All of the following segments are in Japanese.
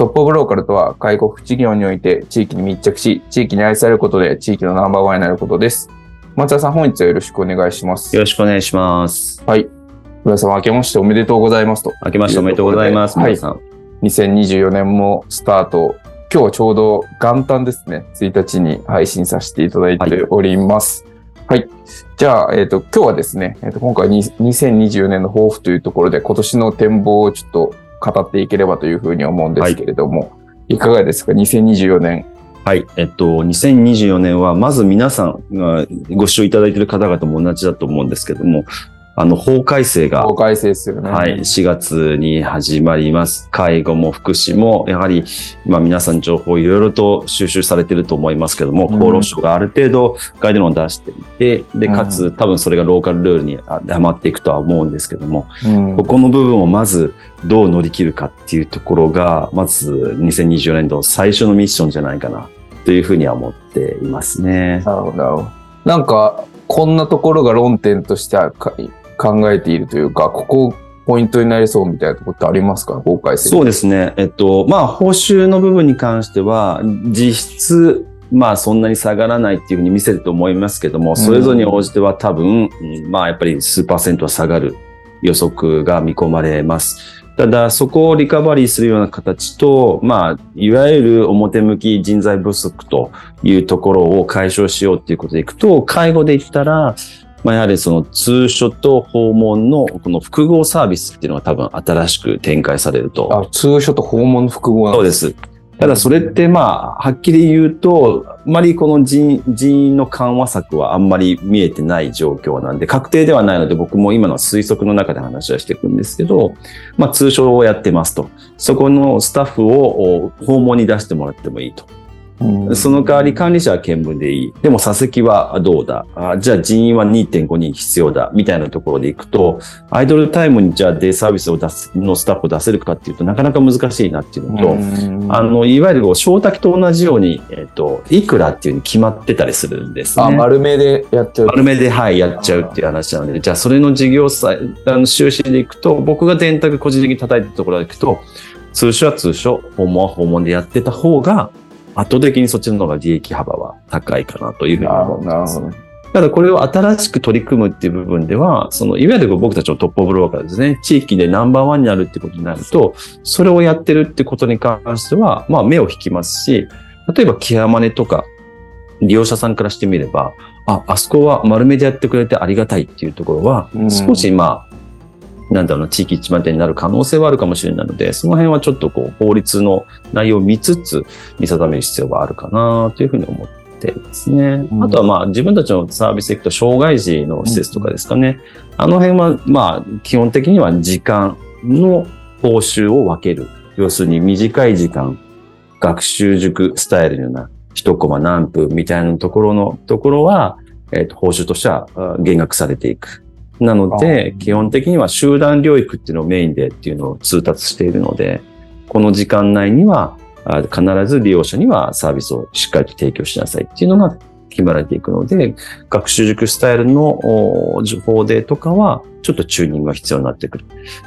トップオブローカルとは、介護福祉業において地域に密着し、地域に愛されることで地域のナンバーワンになることです。松田さん、本日はよろしくお願いします。よろしくお願いします。はい。皆様、明けましておめでとうございますと。明けましておめでとうございます。皆さん。はい、2024年もスタート。今日はちょうど元旦ですね。1日に配信させていただいております。はい。はい、じゃあ、えっ、ー、と、今日はですね、えー、と今回2024年の抱負というところで、今年の展望をちょっと語っていければというふうに思うんですけれども、はい、いかがですか ?2024 年。はい。えっと、2024年は、まず皆さんがご視聴いただいている方々も同じだと思うんですけども、あの、法改正が、法改正ですよね。はい、4月に始まります。介護も福祉も、やはり、まあ皆さん情報いろいろと収集されてると思いますけども、うん、厚労省がある程度ガイドラインを出していて、で、かつ、多分それがローカルルールにはまっていくとは思うんですけども、うん、ここの部分をまずどう乗り切るかっていうところが、まず2024年度最初のミッションじゃないかな、というふうには思っていますね。なるほど。なんか、こんなところが論点としては考えているというか、ここポイントになりそうみたいなところってありますか？法改正。そうですね。えっと、まあ、報酬の部分に関しては、実質、まあ、そんなに下がらないっていうふうに見せると思いますけども、それぞれに応じては多分、うん、まあ、やっぱり数パーセントは下がる予測が見込まれます。ただ、そこをリカバリーするような形と、まあ、いわゆる表向き人材不足というところを解消しようっていうことでいくと、介護で言ったら、まあ、やはりその通所と訪問のこの複合サービスっていうのが多分新しく展開されると。あ、通所と訪問の複合そうです。ただそれってまあ、はっきり言うと、あまりこの人人員の緩和策はあんまり見えてない状況なんで、確定ではないので僕も今の推測の中で話はしていくんですけど、まあ通所をやってますと。そこのスタッフを訪問に出してもらってもいいと。その代わり管理者は見分でいい。でも座席はどうだ？あじゃあ人員は2.5人必要だ。みたいなところでいくと、アイドルタイムにじゃあデイサービスを出す、のスタッフを出せるかっていうとなかなか難しいなっていうのと、あの、いわゆる小滝と同じように、えっ、ー、と、いくらっていうに決まってたりするんですね。あ、丸めでやっちゃう。丸めで、はい、やっちゃうっていう話なので、じゃあそれの事業さあの収支でいくと、僕が電卓個人的に叩いたところでいくと、通所は通所、訪問は訪問でやってた方が、圧倒的にそっちの方が利益幅は高いかなというふうに思います。ただこれを新しく取り組むっていう部分では、その、いわゆる僕たちのトップオブローカーですね、地域でナンバーワンになるってことになると、それをやってるってことに関しては、まあ目を引きますし、例えばケアマネとか、利用者さんからしてみれば、あ、あそこは丸めでやってくれてありがたいっていうところは、少しまあ、なんだろうな、地域一番手になる可能性はあるかもしれないので、その辺はちょっとこう、法律の内容を見つつ、見定める必要があるかなというふうに思ってますね。うん、あとはまあ、自分たちのサービスでいくと、障害児の施設とかですかね。うん、あの辺は、まあ、基本的には時間の報酬を分ける。要するに短い時間、学習塾スタイルのような一コマ何分みたいなところのところは、えっ、ー、と、報酬としては減額されていく。なので、基本的には集団療育っていうのをメインでっていうのを通達しているので、この時間内には必ず利用者にはサービスをしっかりと提供しなさいっていうのが決まられていくので、学習塾スタイルの法でとかは、ちょっとチューニングが必要になってくる。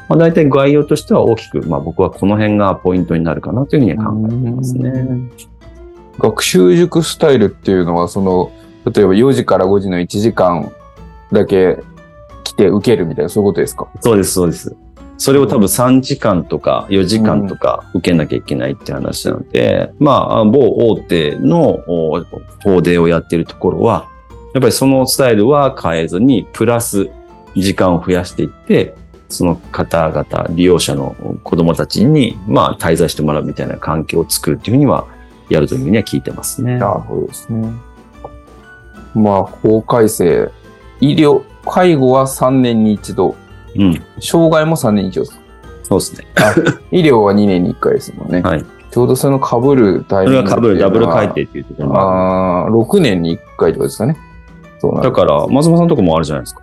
まあ、大体概要としては大きく、まあ、僕はこの辺がポイントになるかなというふうには考えていますね。学習塾スタイルっていうのは、その、例えば4時から5時の1時間だけ来て受けるみたいな、そういうことですか？そうです、そうです。それを多分3時間とか4時間とか受けなきゃいけないって話なので、まあ、某大手のお法でをやってるところは、やっぱりそのスタイルは変えずに、プラス時間を増やしていって、その方々、利用者の子供たちに、まあ、滞在してもらうみたいな環境を作るっていうふうには、やるというふうには聞いてますね。なるほどですね。まあ、法改正、医療、介護は3年に一度、うん。障害も3年に一度です。そうですね。医療は2年に1回ですもんね。はい。ちょうどその被るタイそミングれが被るダブル改定。定っていうところもあああ、6年に1回とかですかね。そうなんる。だから、松本さんのとこもあるじゃないですか。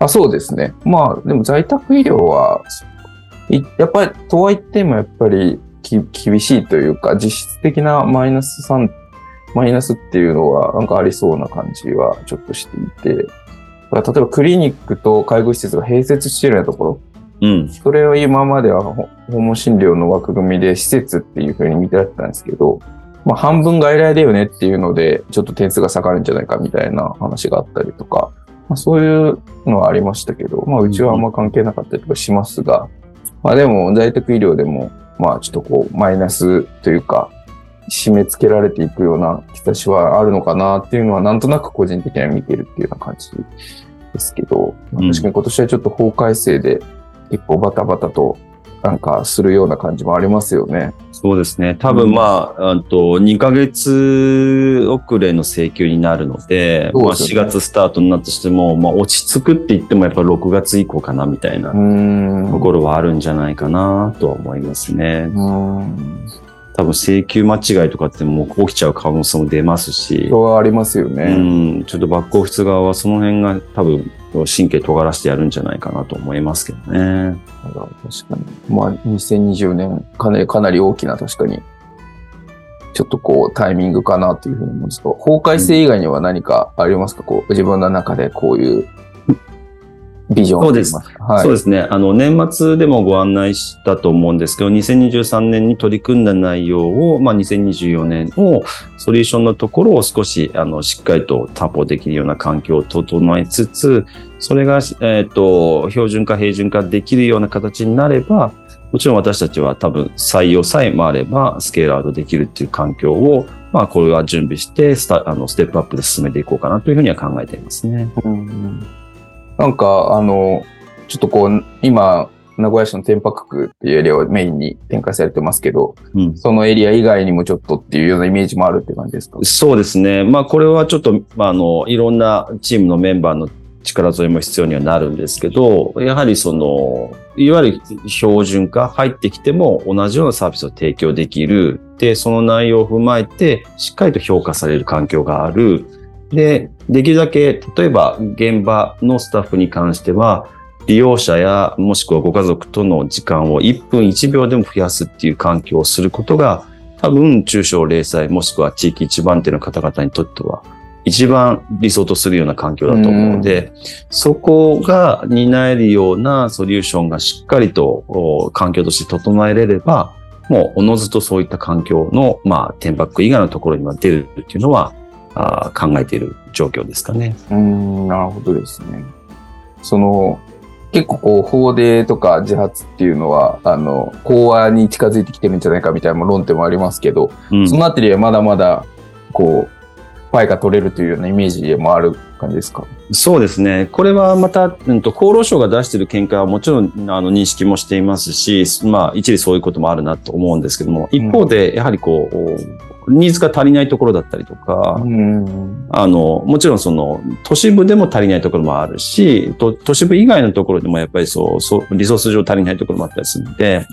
あ、そうですね。まあ、でも在宅医療は、いやっぱり、とはいってもやっぱりき厳しいというか、実質的なマイナス3、マイナスっていうのはなんかありそうな感じはちょっとしていて、例えばクリニックと介護施設が併設しているようなところ、うん。それを今まではほ訪問診療の枠組みで施設っていう風に見てられてたんですけど、まあ半分外来だよねっていうので、ちょっと点数が下がるんじゃないかみたいな話があったりとか、まあ、そういうのはありましたけど、まあうちはあんま関係なかったりとかしますが、まあでも在宅医療でも、まあちょっとこうマイナスというか、締め付けられていくような兆しはあるのかなっていうのはなんとなく個人的には見てるっていうような感じですけど、確かに今年はちょっと法改正で結構バタバタとなんかするような感じもありますよね。そうですね。多分まあ、あと2ヶ月遅れの請求になるので、まあ4そうですよね月スタートになったとしても、まあ落ち着くって言ってもやっぱ6月以降かなみたいな。ところはあるんじゃないかなとは思いますね。うーん。多分請求間違いとかってもう起きちゃう可能性も出ますし、そうはありますようね。ん、ちょっとバックオフィス側はその辺が多分神経尖らしてやるんじゃないかなと思いますけどね。確かに。まあ、2020年、かなり、かなり大きな確かに、ちょっとこう、タイミングかなというふうに思うんですけど、法改正以外には何かありますか？こう、自分の中でこういう、ビジョンといいますかはい。そうですね。あの、年末でもご案内したと思うんですけど、2023年に取り組んだ内容を、まあ、2024年を、ソリューションのところを少し、あの、しっかりと担保できるような環境を整えつつ、それが、えっ、と、標準化、平準化できるような形になれば、もちろん私たちは多分採用さえ回ればスケールアウトできるっていう環境を、まあ、これは準備してスタあのステップアップで進めていこうかなというふうには考えていますね。うんなんか、あの、ちょっとこう、今、名古屋市の天白区っていうエリアをメインに展開されてますけど、うんそのエリア以外にもちょっとっていうようなイメージもあるって感じですか？そうですね。まあ、これはちょっと、まあ、あの、いろんなチームのメンバーの力添えも必要にはなるんですけど、やはりその、いわゆる標準化入ってきても同じようなサービスを提供できる。で、その内容を踏まえて、しっかりと評価される環境がある。で、できるだけ、例えば現場のスタッフに関しては、利用者やもしくはご家族との時間を1分1秒でも増やすっていう環境をすることが、多分中小零細もしくは地域一番手の方々にとっては一番理想とするような環境だと思うので、そこが担えるようなソリューションがしっかりとお環境として整えれれば、もうおのずとそういった環境の、まあ、天幕以外のところには出るっていうのはあー考えている状況ですかね。うーん、なるほどですね。その、結構こう、法令とか自発っていうのは、あの、講和に近づいてきてるんじゃないかみたいな論点もありますけど、うんそのあたりはまだまだ、こう、パイが取れるというようなイメージもある感じですか？そうですね。これはまた、うんと、厚労省が出している見解はもちろん、あの、認識もしていますし、まあ、一理そういうこともあるなと思うんですけども、一方で、やはりこう、ニーズが足りないところだったりとか、うん。あの、もちろんその、都市部でも足りないところもあるし、と都市部以外のところでもやっぱりそう、そう、リソース上足りないところもあったりするので、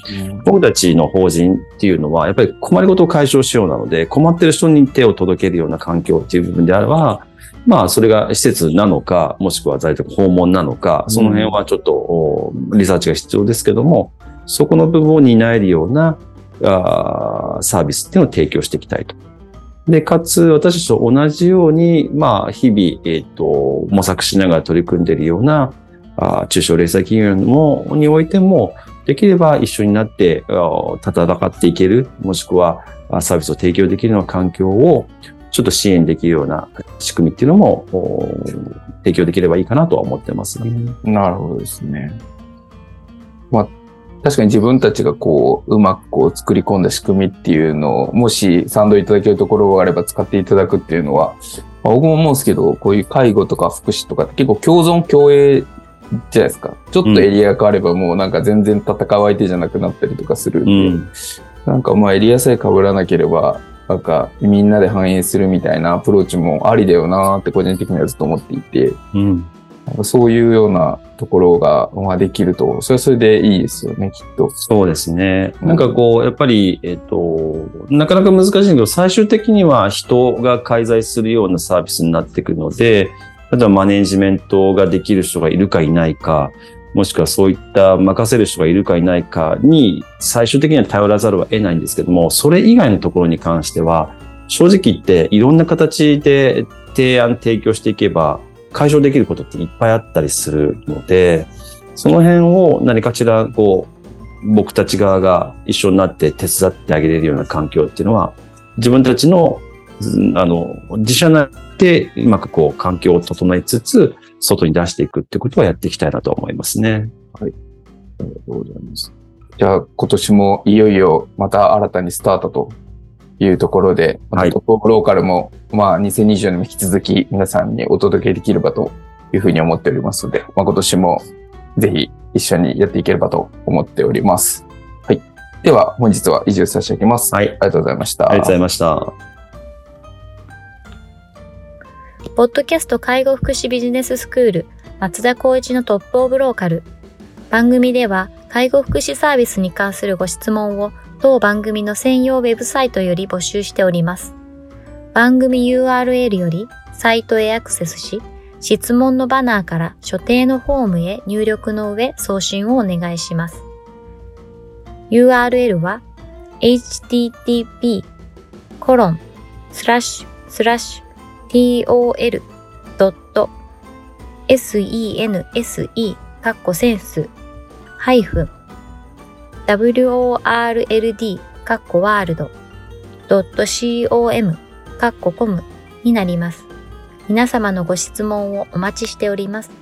僕たちの法人っていうのは、やっぱり困りごとを解消しようなので、困ってる人に手を届けるような環境っていう部分であれば、まあ、それが施設なのか、もしくは在宅訪問なのか、その辺はちょっと、おリサーチが必要ですけども、そこの部分を担えるようなあーサービスっていうのを提供していきたいと。で、かつ、私たちと同じように、まあ、日々、えっ、と、模索しながら取り組んでいるような、あ中小零細企業もにおいても、できれば一緒になって戦っていける、もしくはサービスを提供できるような環境をちょっと支援できるような仕組みっていうのも提供できればいいかなとは思ってますね。なるほどですね。まあ、確かに自分たちがこう、うまくこう作り込んだ仕組みっていうのを、もし賛同いただけるところがあれば使っていただくっていうのは、まあ、僕も思うんですけど、こういう介護とか福祉とかって結構共存共栄じゃないですか。ちょっとエリアが変わればもうなんか全然戦う相手じゃなくなったりとかするんで、うん。なんかまあエリアさえ被らなければ、なんかみんなで反映するみたいなアプローチもありだよなって個人的にはずっと思っていて、うん。そういうようなところが、まあ、できると、それはそれでいいですよね、きっと。そうですね。うんなんかこう、やっぱり、えっ、と、なかなか難しいけど、最終的には人が介在するようなサービスになってくるので、例えばマネジメントができる人がいるかいないか、もしくはそういった任せる人がいるかいないかに最終的には頼らざるを得ないんですけども、それ以外のところに関しては、正直言っていろんな形で提案提供していけば解消できることっていっぱいあったりするので、その辺を何かしらこう、僕たち側が一緒になって手伝ってあげれるような環境っていうのは、自分たちの、あの、自社内でうまくこう環境を整えつつ、外に出していくってことはやっていきたいなと思いますね。はいありがとうございます。じゃあ、今年もいよいよまた新たにスタートというところで、はいトップローカルも、まあ、2024年も引き続き皆さんにお届けできればというふうに思っておりますので、まあ、今年もぜひ一緒にやっていければと思っております。はい。では、本日は以上差し上げます。はい。ありがとうございました。ありがとうございました。ポッドキャスト介護福祉ビジネススクール松田光一のトップオブローカル。番組では介護福祉サービスに関するご質問を当番組の専用ウェブサイトより募集しております。番組 URL よりサイトへアクセスし、質問のバナーから所定のフォームへ入力の上送信をお願いします。URL は http コロンスラッシュスラッシュ tol.sense カッコセンスハイフン world カッコワールド .com カッココムになります。皆様のご質問をお待ちしております。